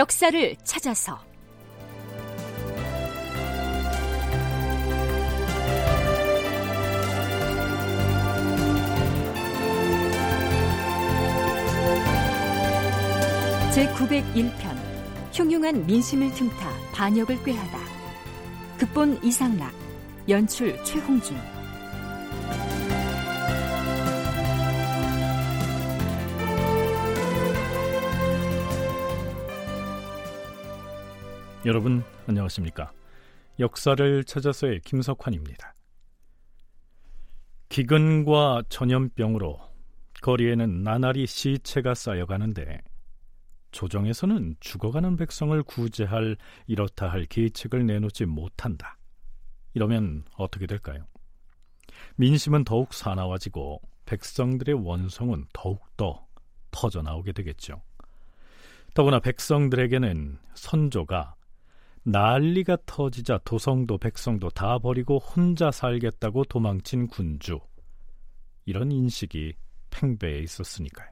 역사를 찾아서. 제901편 흉흉한 민심을 틈타 반역을 꾀하다. 극본 이상락 연출 최홍준 여러분 안녕하십니까? 역사를 찾아서의 김석환입니다. 기근과 전염병으로 거리에는 나날이 시체가 쌓여가는데 조정에서는 죽어가는 백성을 구제할 이렇다 할 계책을 내놓지 못한다. 이러면 어떻게 될까요? 민심은 더욱 사나워지고 백성들의 원성은 더욱더 터져나오게 되겠죠. 더구나 백성들에게는 선조가 난리가 터지자 도성도 백성도 다 버리고 혼자 살겠다고 도망친 군주 이런 인식이 팽배해 있었으니까요.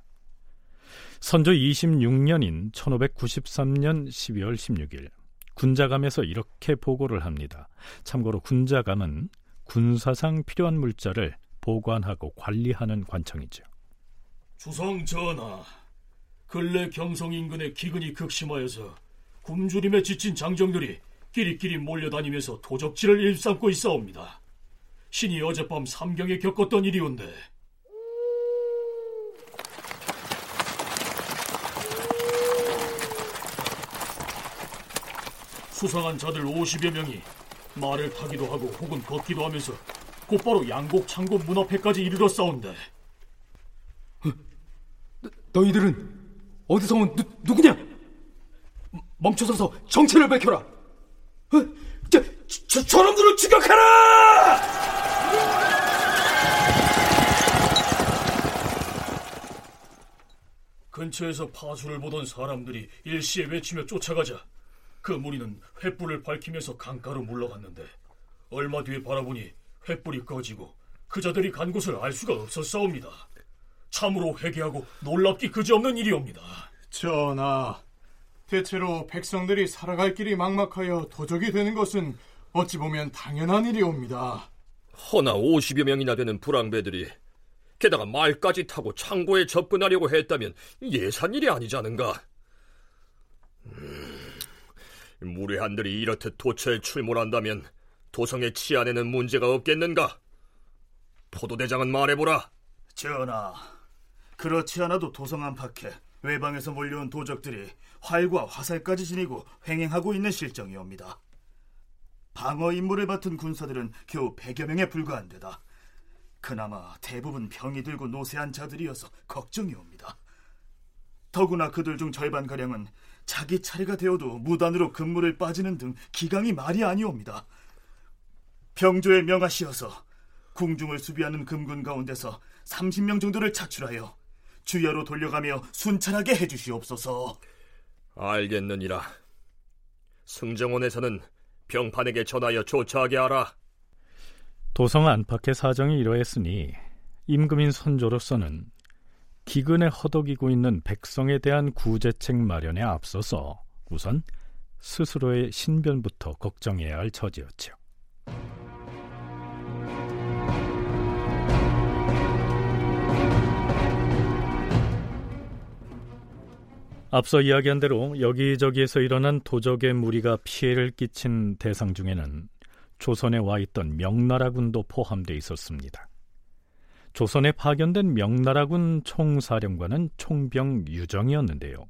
선조 26년인 1593년 12월 16일 군자감에서 이렇게 보고를 합니다. 참고로 군자감은 군사상 필요한 물자를 보관하고 관리하는 관청이죠. 주상 전하, 근래 경성 인근의 기근이 극심하여서 굶주림에 지친 장정들이 끼리끼리 몰려다니면서 도적질을 일삼고 있사옵니다. 신이 어젯밤 삼경에 겪었던 일이온데 수상한 자들 50여 명이 말을 타기도 하고 혹은 걷기도 하면서 곧바로 양곡 창고 문 앞에까지 이르러 싸운데 너, 희들은 어디서 온 누, 누구냐? 멈춰서서 정체를 밝혀라. 어? 저, 저, 저놈들을 추격하라! 근처에서 파수를 보던 사람들이 일시에 외치며 쫓아가자 그 무리는 횃불을 밝히면서 강가로 물러갔는데 얼마 뒤에 바라보니 횃불이 꺼지고 그자들이 간 곳을 알 수가 없었사옵니다. 참으로 회개하고 놀랍기 그지없는 일이옵니다. 전하, 대체로 백성들이 살아갈 길이 막막하여 도적이 되는 것은 어찌 보면 당연한 일이옵니다. 허나 50여 명이나 되는 불황배들이 게다가 말까지 타고 창고에 접근하려고 했다면 예산 일이 아니지 않은가? 음... 무례한들이 이렇듯 도처에 출몰한다면 도성의 치안에는 문제가 없겠는가? 포도대장은 말해보라. 전하, 그렇지 않아도 도성 안팎에 외방에서 몰려온 도적들이 활과 화살까지 지니고 횡행하고 있는 실정이옵니다. 방어 임무를 맡은 군사들은 겨우 100여 명에 불과한데다 그나마 대부분 병이 들고 노쇠한 자들이어서 걱정이옵니다. 더구나 그들 중 절반가량은 자기 차례가 되어도 무단으로 근무를 빠지는 등 기강이 말이 아니옵니다. 병조의 명하시어서 궁중을 수비하는 금군 가운데서 30명 정도를 차출하여 주야로 돌려가며 순찰하게 해주시옵소서. 알겠느니라. 승정원에서는 병판에게 전하여 조처하게 하라. 도성 안팎의 사정이 이러했으니 임금인 선조로서는 기근에 허덕이고 있는 백성에 대한 구제책 마련에 앞서서 우선 스스로의 신변부터 걱정해야 할 처지였죠. 앞서 이야기한 대로 여기저기에서 일어난 도적의 무리가 피해를 끼친 대상 중에는 조선에 와 있던 명나라군도 포함되어 있었습니다. 조선에 파견된 명나라군 총사령관은 총병 유정이었는데요.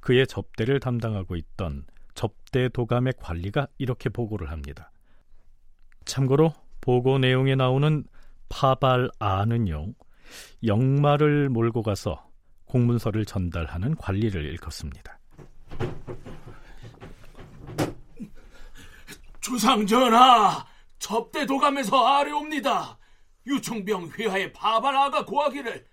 그의 접대를 담당하고 있던 접대 도감의 관리가 이렇게 보고를 합니다. 참고로 보고 내용에 나오는 파발아는요, 영마를 몰고 가서 공문서를 전달하는 관리를 일컫습니다. 주상 전하, 접대 도감에서 아뢰옵니다. 유총병 회하의 파발아가 고하기를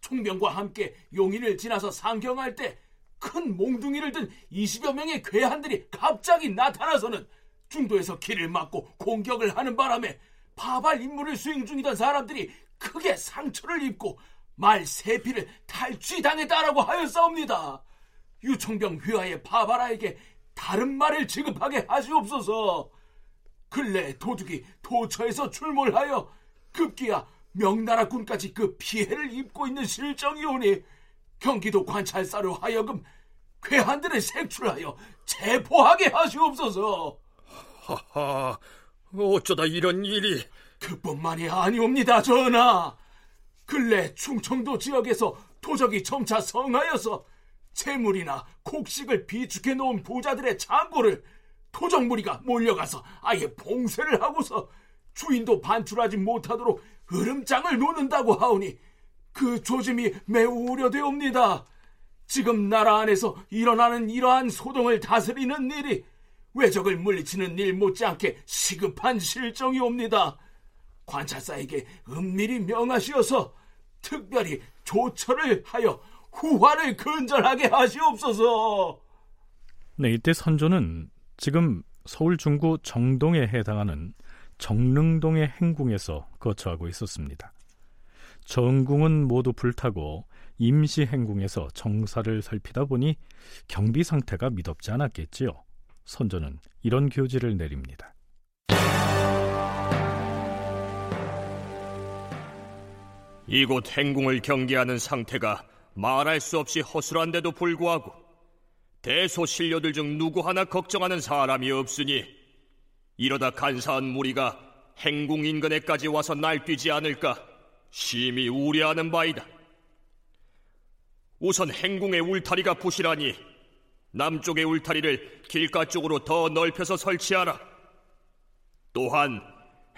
총병과 함께 용인을 지나서 상경할 때 큰 몽둥이를 든 20여 명의 괴한들이 갑자기 나타나서는 중도에서 길을 막고 공격을 하는 바람에 파발 임무를 수행 중이던 사람들이 크게 상처를 입고 말 세피를 탈취당했다라고 하였사옵니다. 유청병 휘하의 바바라에게 다른 말을 지급하게 하시옵소서. 근래 도둑이 도처에서 출몰하여 급기야 명나라군까지 그 피해를 입고 있는 실정이오니 경기도 관찰사로 하여금 괴한들을 색출하여 체포하게 하시옵소서. 하하, 어쩌다 이런 일이... 그뿐만이 아니옵니다, 전하. 근래 충청도 지역에서 도적이 점차 성하여서 재물이나 곡식을 비축해 놓은 부자들의 창고를 도적 무리가 몰려가서 아예 봉쇄를 하고서 주인도 반출하지 못하도록 으름장을 놓는다고 하오니 그 조짐이 매우 우려되옵니다. 지금 나라 안에서 일어나는 이러한 소동을 다스리는 일이 외적을 물리치는 일 못지않게 시급한 실정이옵니다. 관찰사에게 은밀히 명하시어서 특별히 조처를 하여 후환을 근절하게 하시옵소서. 네, 이때 선조는 지금 서울 중구 정동에 해당하는 정릉동의 행궁에서 거처하고 있었습니다. 정궁은 모두 불타고 임시 행궁에서 정사를 살피다 보니 경비 상태가 미덥지 않았겠지요. 선조는 이런 교지를 내립니다. 이곳 행궁을 경계하는 상태가 말할 수 없이 허술한데도 불구하고 대소 신료들 중 누구 하나 걱정하는 사람이 없으니 이러다 간사한 무리가 행궁 인근에까지 와서 날뛰지 않을까 심히 우려하는 바이다. 우선 행궁의 울타리가 부실하니 남쪽의 울타리를 길가 쪽으로 더 넓혀서 설치하라. 또한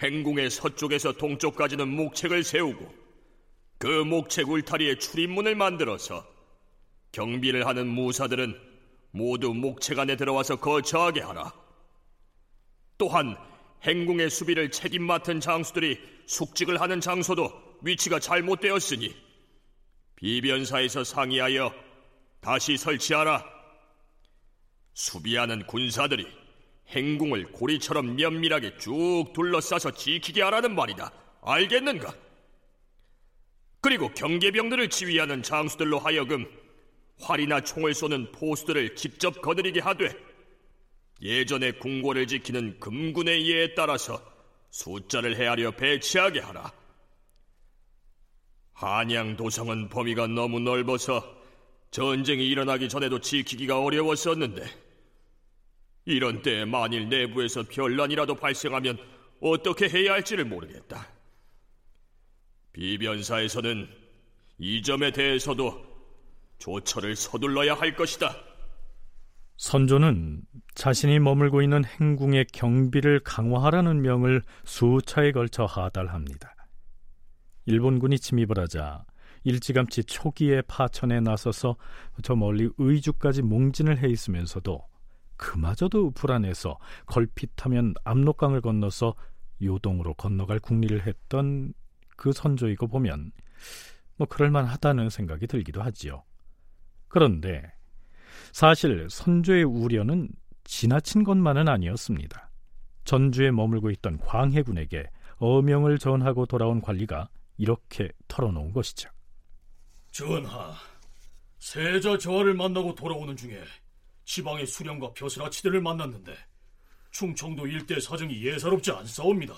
행궁의 서쪽에서 동쪽까지는 목책을 세우고 그 목책 울타리에 출입문을 만들어서 경비를 하는 무사들은 모두 목책 안에 들어와서 거처하게 하라. 또한 행궁의 수비를 책임 맡은 장수들이 숙직을 하는 장소도 위치가 잘못되었으니 비변사에서 상의하여 다시 설치하라. 수비하는 군사들이 행궁을 고리처럼 면밀하게 쭉 둘러싸서 지키게 하라는 말이다. 알겠는가? 그리고 경계병들을 지휘하는 장수들로 하여금 활이나 총을 쏘는 포수들을 직접 거느리게 하되 예전의 궁궐을 지키는 금군의 예에 따라서 숫자를 헤아려 배치하게 하라. 한양 도성은 범위가 너무 넓어서 전쟁이 일어나기 전에도 지키기가 어려웠었는데 이런 때에 만일 내부에서 변란이라도 발생하면 어떻게 해야 할지를 모르겠다. 비변사에서는 이 점에 대해서도 조처를 서둘러야 할 것이다. 선조는 자신이 머물고 있는 행궁의 경비를 강화하라는 명을 수차에 걸쳐 하달합니다. 일본군이 침입을 하자 일찌감치 초기에 파천에 나서서 저 멀리 의주까지 몽진을 해 있으면서도 그마저도 불안해서 걸핏하면 압록강을 건너서 요동으로 건너갈 국리를 했던 그 선조이고 보면 뭐 그럴만하다는 생각이 들기도 하지요. 그런데 사실 선조의 우려는 지나친 것만은 아니었습니다. 전주에 머물고 있던 광해군에게 어명을 전하고 돌아온 관리가 이렇게 털어놓은 것이죠. 전하, 세자 저하를 만나고 돌아오는 중에 지방의 수령과 벼슬아치들을 만났는데 충청도 일대 사정이 예사롭지 않사옵니다.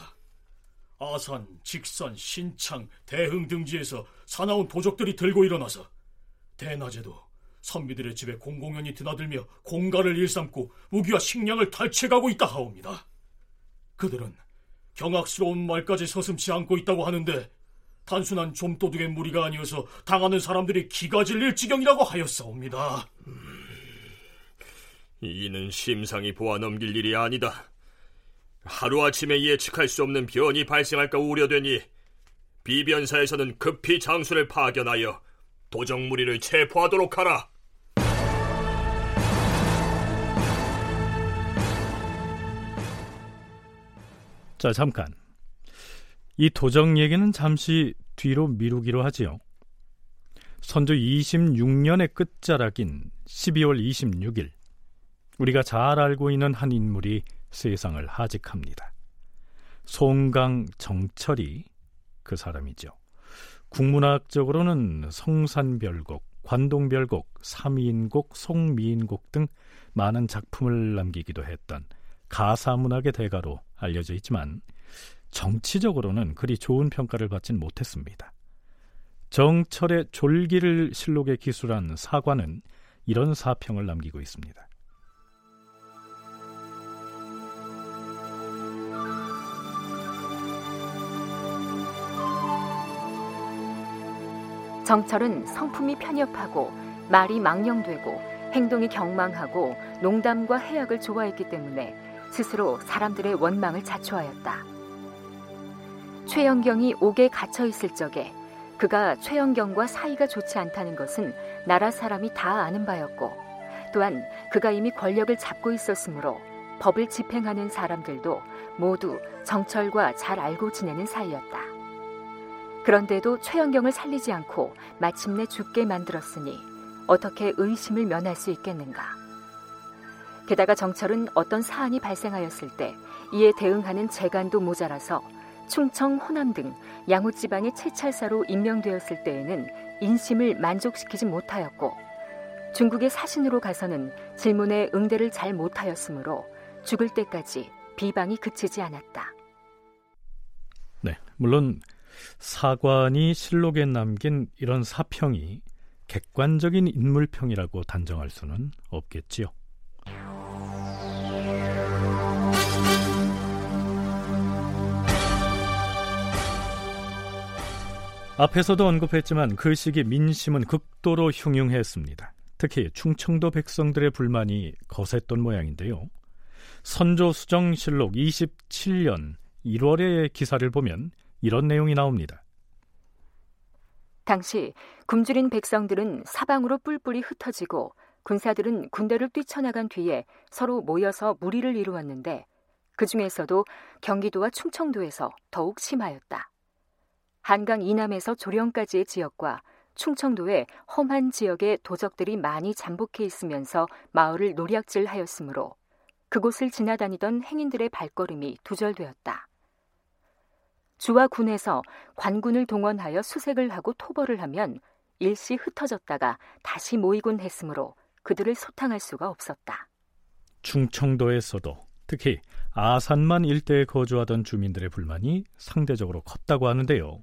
아산, 직산, 신창, 대흥 등지에서 사나운 도적들이 들고 일어나서 대낮에도 선비들의 집에 공공연히 드나들며 공가를 일삼고 무기와 식량을 탈취해가고 있다 하옵니다. 그들은 경악스러운 말까지 서슴지 않고 있다고 하는데 단순한 좀도둑의 무리가 아니어서 당하는 사람들이 기가 질릴 지경이라고 하였사옵니다. 음, 이는 심상이 보아 넘길 일이 아니다. 하루아침에 예측할 수 없는 변이 발생할까 우려되니 비변사에서는 급히 장수를 파견하여 도적무리를 체포하도록 하라. 자, 잠깐. 이 도적 얘기는 잠시 뒤로 미루기로 하지요. 선조 26년의 끝자락인 12월 26일, 우리가 잘 알고 있는 한 인물이 세상을 하직합니다. 송강 정철이 그 사람이죠. 국문학적으로는 성산별곡, 관동별곡, 삼인곡, 송미인곡 등 많은 작품을 남기기도 했던 가사문학의 대가로 알려져 있지만 정치적으로는 그리 좋은 평가를 받진 못했습니다. 정철의 졸기를 실록에 기술한 사관은 이런 사평을 남기고 있습니다. 정철은 성품이 편협하고 말이 망령되고 행동이 경망하고 농담과 해악을 좋아했기 때문에 스스로 사람들의 원망을 자초하였다. 최영경이 옥에 갇혀 있을 적에 그가 최영경과 사이가 좋지 않다는 것은 나라 사람이 다 아는 바였고 또한 그가 이미 권력을 잡고 있었으므로 법을 집행하는 사람들도 모두 정철과 잘 알고 지내는 사이였다. 그런데도 최영경을 살리지 않고 마침내 죽게 만들었으니 어떻게 의심을 면할 수 있겠는가? 게다가 정철은 어떤 사안이 발생하였을 때 이에 대응하는 재간도 모자라서 충청, 호남 등 양호 지방의 채찰사로 임명되었을 때에는 인심을 만족시키지 못하였고 중국의 사신으로 가서는 질문에 응대를 잘 못하였으므로 죽을 때까지 비방이 그치지 않았다. 네, 물론 사관이 실록에 남긴 이런 사평이 객관적인 인물평이라고 단정할 수는 없겠지요. 앞에서도 언급했지만 그 시기 민심은 극도로 흉흉했습니다. 특히 충청도 백성들의 불만이 거셌던 모양인데요. 선조수정실록 27년 1월의 기사를 보면 이런 내용이 나옵니다. 당시 굶주린 백성들은 사방으로 뿔뿔이 흩어지고 군사들은 군대를 뛰쳐나간 뒤에 서로 모여서 무리를 이루었는데 그 중에서도 경기도와 충청도에서 더욱 심하였다. 한강 이남에서 조령까지의 지역과 충청도의 험한 지역에 도적들이 많이 잠복해 있으면서 마을을 노략질하였으므로 그곳을 지나다니던 행인들의 발걸음이 두절되었다. 주와 군에서 관군을 동원하여 수색을 하고 토벌을 하면 일시 흩어졌다가 다시 모이곤 했으므로 그들을 소탕할 수가 없었다. 충청도에서도 특히 아산만 일대에 거주하던 주민들의 불만이 상대적으로 컸다고 하는데요.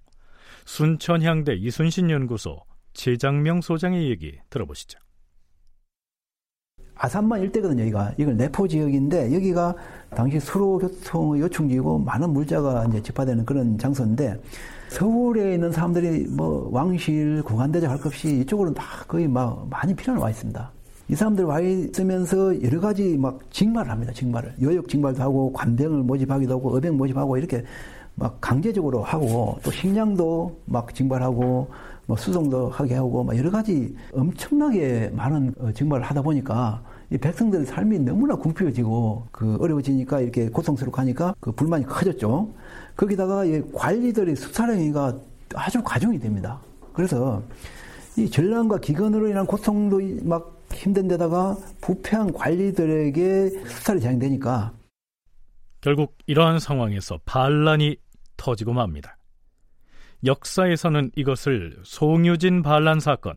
순천향대 이순신 연구소 최장명 소장의 얘기 들어보시죠. 아산만 일대거든요, 여기가. 이건 내포 지역인데, 여기가 당시 수로교통 요충지고 많은 물자가 이제 집화되는 그런 장소인데, 서울에 있는 사람들이 뭐 왕실, 공안대장 할것 없이 이쪽으로는 다 거의 막 많이 필요는 와 있습니다. 이 사람들 와 있으면서 여러 가지 막 징발을 합니다, 징발을. 여역 징발도 하고, 관병을 모집하기도 하고, 어병 모집하고, 이렇게 막 강제적으로 하고 또 식량도 막 징발하고 뭐 수송도 하게 하고 막 여러 가지 엄청나게 많은 어, 징발을 하다 보니까 이 백성들의 삶이 너무나 궁핍해지고 그 어려워지니까 이렇게 고통스럽고 하니까 그 불만이 커졌죠. 거기다가 이 관리들의 수사령이가 아주 과중이 됩니다. 그래서 이 전란과 기근으로 인한 고통도 막 힘든 데다가 부패한 관리들에게 수사를 진행되니까 결국 이러한 상황에서 반란이 터지고 맙니다. 역사에서는 이것을 송유진 반란 사건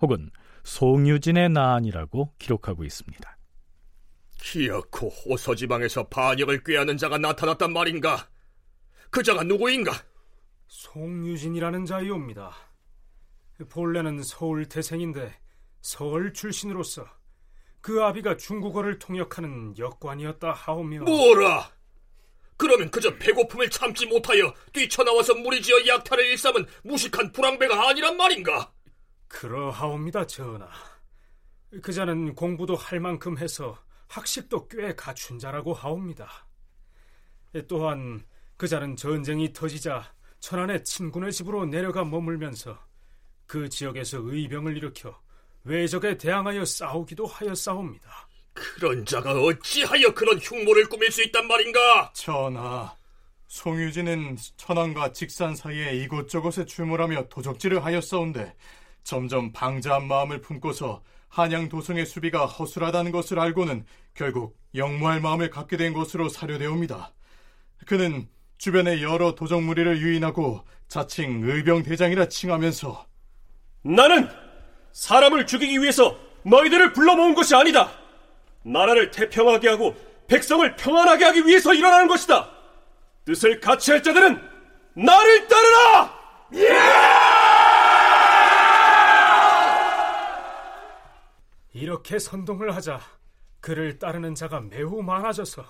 혹은 송유진의 난이라고 기록하고 있습니다. 기어코 호서 지방에서 반역을 꾀하는 자가 나타났단 말인가? 그 자가 누구인가? 송유진이라는 자이옵니다. 본래는 서울 태생인데 서울 출신으로서 그 아비가 중국어를 통역하는 역관이었다 하오며 뭐라? 그러면 그저 배고픔을 참지 못하여 뛰쳐나와서 무리지어 약탈을 일삼은 무식한 불황배가 아니란 말인가? 그러하옵니다, 전하. 그자는 공부도 할 만큼 해서 학식도 꽤 갖춘 자라고 하옵니다. 또한 그자는 전쟁이 터지자 천안의 친군의 집으로 내려가 머물면서 그 지역에서 의병을 일으켜 외적에 대항하여 싸우기도 하였사옵니다. 그런 자가 어찌하여 그런 흉모를 꾸밀 수 있단 말인가? 전하, 송유진은 천안과 직산 사이에 이곳저곳에 출몰하며 도적질을 하였사온데 점점 방자한 마음을 품고서 한양 도성의 수비가 허술하다는 것을 알고는 결국 영무할 마음을 갖게 된 것으로 사료되옵니다. 그는 주변의 여러 도적 무리를 유인하고 자칭 의병 대장이라 칭하면서 나는 사람을 죽이기 위해서 너희들을 불러 모은 것이 아니다. 나라를 태평하게 하고 백성을 평안하게 하기 위해서 일어나는 것이다. 뜻을 같이 할 자들은 나를 따르라! 이렇게 선동을 하자 그를 따르는 자가 매우 많아져서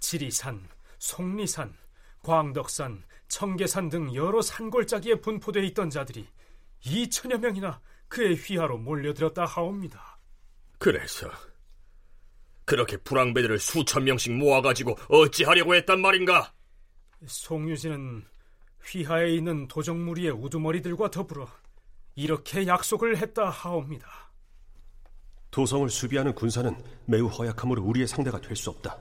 지리산, 속리산, 광덕산, 청계산 등 여러 산골짜기에 분포되어 있던 자들이 2천여 명이나 그의 휘하로 몰려들었다 하옵니다. 그래서 그렇게 불황배들을 수천 명씩 모아가지고 어찌하려고 했단 말인가? 송유진은 휘하에 있는 도적무리의 우두머리들과 더불어 이렇게 약속을 했다 하옵니다. 도성을 수비하는 군사는 매우 허약함으로 우리의 상대가 될 수 없다.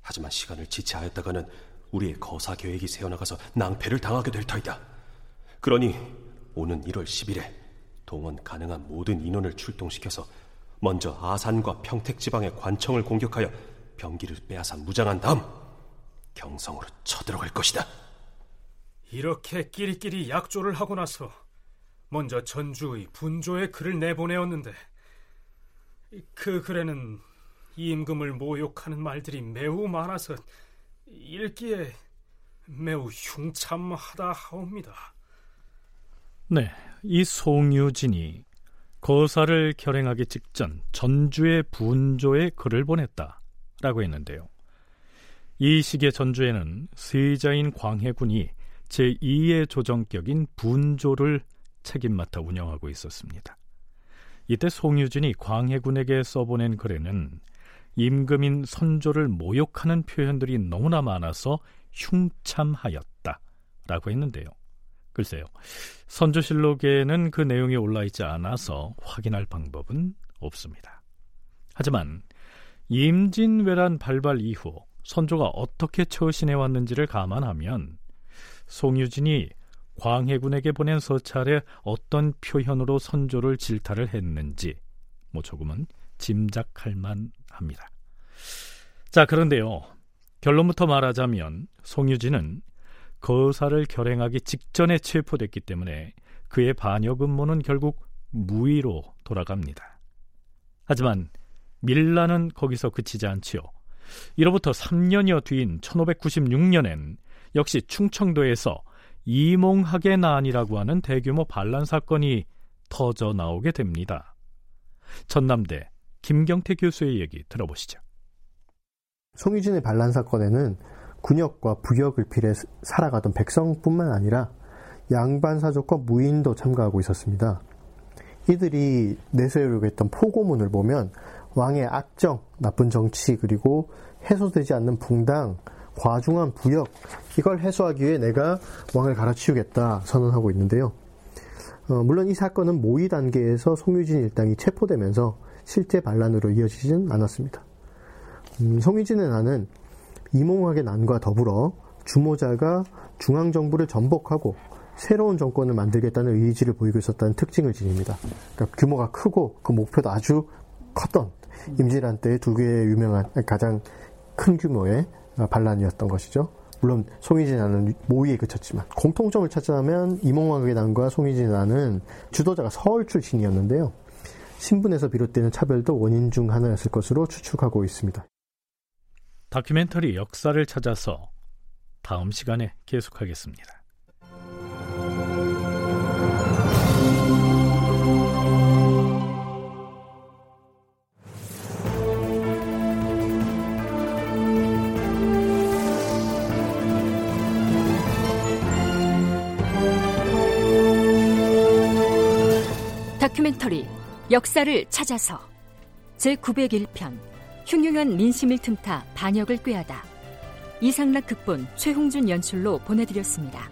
하지만 시간을 지체하였다가는 우리의 거사 계획이 새어나가서 낭패를 당하게 될 터이다. 그러니 오는 1월 10일에 동원 가능한 모든 인원을 출동시켜서 먼저 아산과 평택 지방의 관청을 공격하여 병기를 빼앗아 무장한 다음 경성으로 쳐들어갈 것이다. 이렇게 끼리끼리 약조를 하고 나서 먼저 전주의 분조에 글을 내보내었는데 그 글에는 임금을 모욕하는 말들이 매우 많아서 읽기에 매우 흉참하다 하옵니다. 네, 이 송유진이 거사를 결행하기 직전 전주의 분조에 글을 보냈다라고 했는데요. 이 시기의 전주에는 세자인 광해군이 제2의 조정격인 분조를 책임 맡아 운영하고 있었습니다. 이때 송유진이 광해군에게 써보낸 글에는 임금인 선조를 모욕하는 표현들이 너무나 많아서 흉참하였다 라고 했는데요. 글쎄요. 선조실록에는 그 내용이 올라 있지 않아서 확인할 방법은 없습니다. 하지만 임진왜란 발발 이후 선조가 어떻게 처신해 왔는지를 감안하면 송유진이 광해군에게 보낸 서찰에 어떤 표현으로 선조를 질타를 했는지 뭐 조금은 짐작할 만합니다. 자, 그런데요. 결론부터 말하자면 송유진은 거사를 결행하기 직전에 체포됐기 때문에 그의 반역 음모는 결국 무위로 돌아갑니다. 하지만 밀라는 거기서 그치지 않지요. 이로부터 3년여 뒤인 1596년엔 역시 충청도에서 이몽학의 난이라고 하는 대규모 반란 사건이 터져 나오게 됩니다. 전남대 김경태 교수의 얘기 들어보시죠. 송유진의 반란 사건에는 군역과 부역을 필해 살아가던 백성뿐만 아니라 양반사족과 무인도 참가하고 있었습니다. 이들이 내세우려고 했던 포고문을 보면 왕의 악정, 나쁜 정치, 그리고 해소되지 않는 붕당, 과중한 부역, 이걸 해소하기 위해 내가 왕을 갈아치우겠다 선언하고 있는데요. 어, 물론 이 사건은 모의 단계에서 송유진 일당이 체포되면서 실제 반란으로 이어지진 않았습니다. 음, 송유진의 난은 이몽학의 난과 더불어 주모자가 중앙정부를 전복하고 새로운 정권을 만들겠다는 의지를 보이고 있었다는 특징을 지닙니다. 그러니까 규모가 크고 그 목표도 아주 컸던 임진란 때의 두 개의 유명한 가장 큰 규모의 반란이었던 것이죠. 물론 송이진난은 모의에 그쳤지만 공통점을 찾자면 난과 송이진의 난은 주도자가 서울 출신이었는데요. 신분에서 비롯되는 차별도 원인 중 하나였을 것으로 추측하고 있습니다. 다큐멘터리 역사를 찾아서 다음 시간에 계속하겠습니다. 다큐멘터리 역사를 찾아서 제901편 흉흉한 민심을 틈타 반역을 꾀하다. 이상락 극본 최홍준 연출로 보내드렸습니다.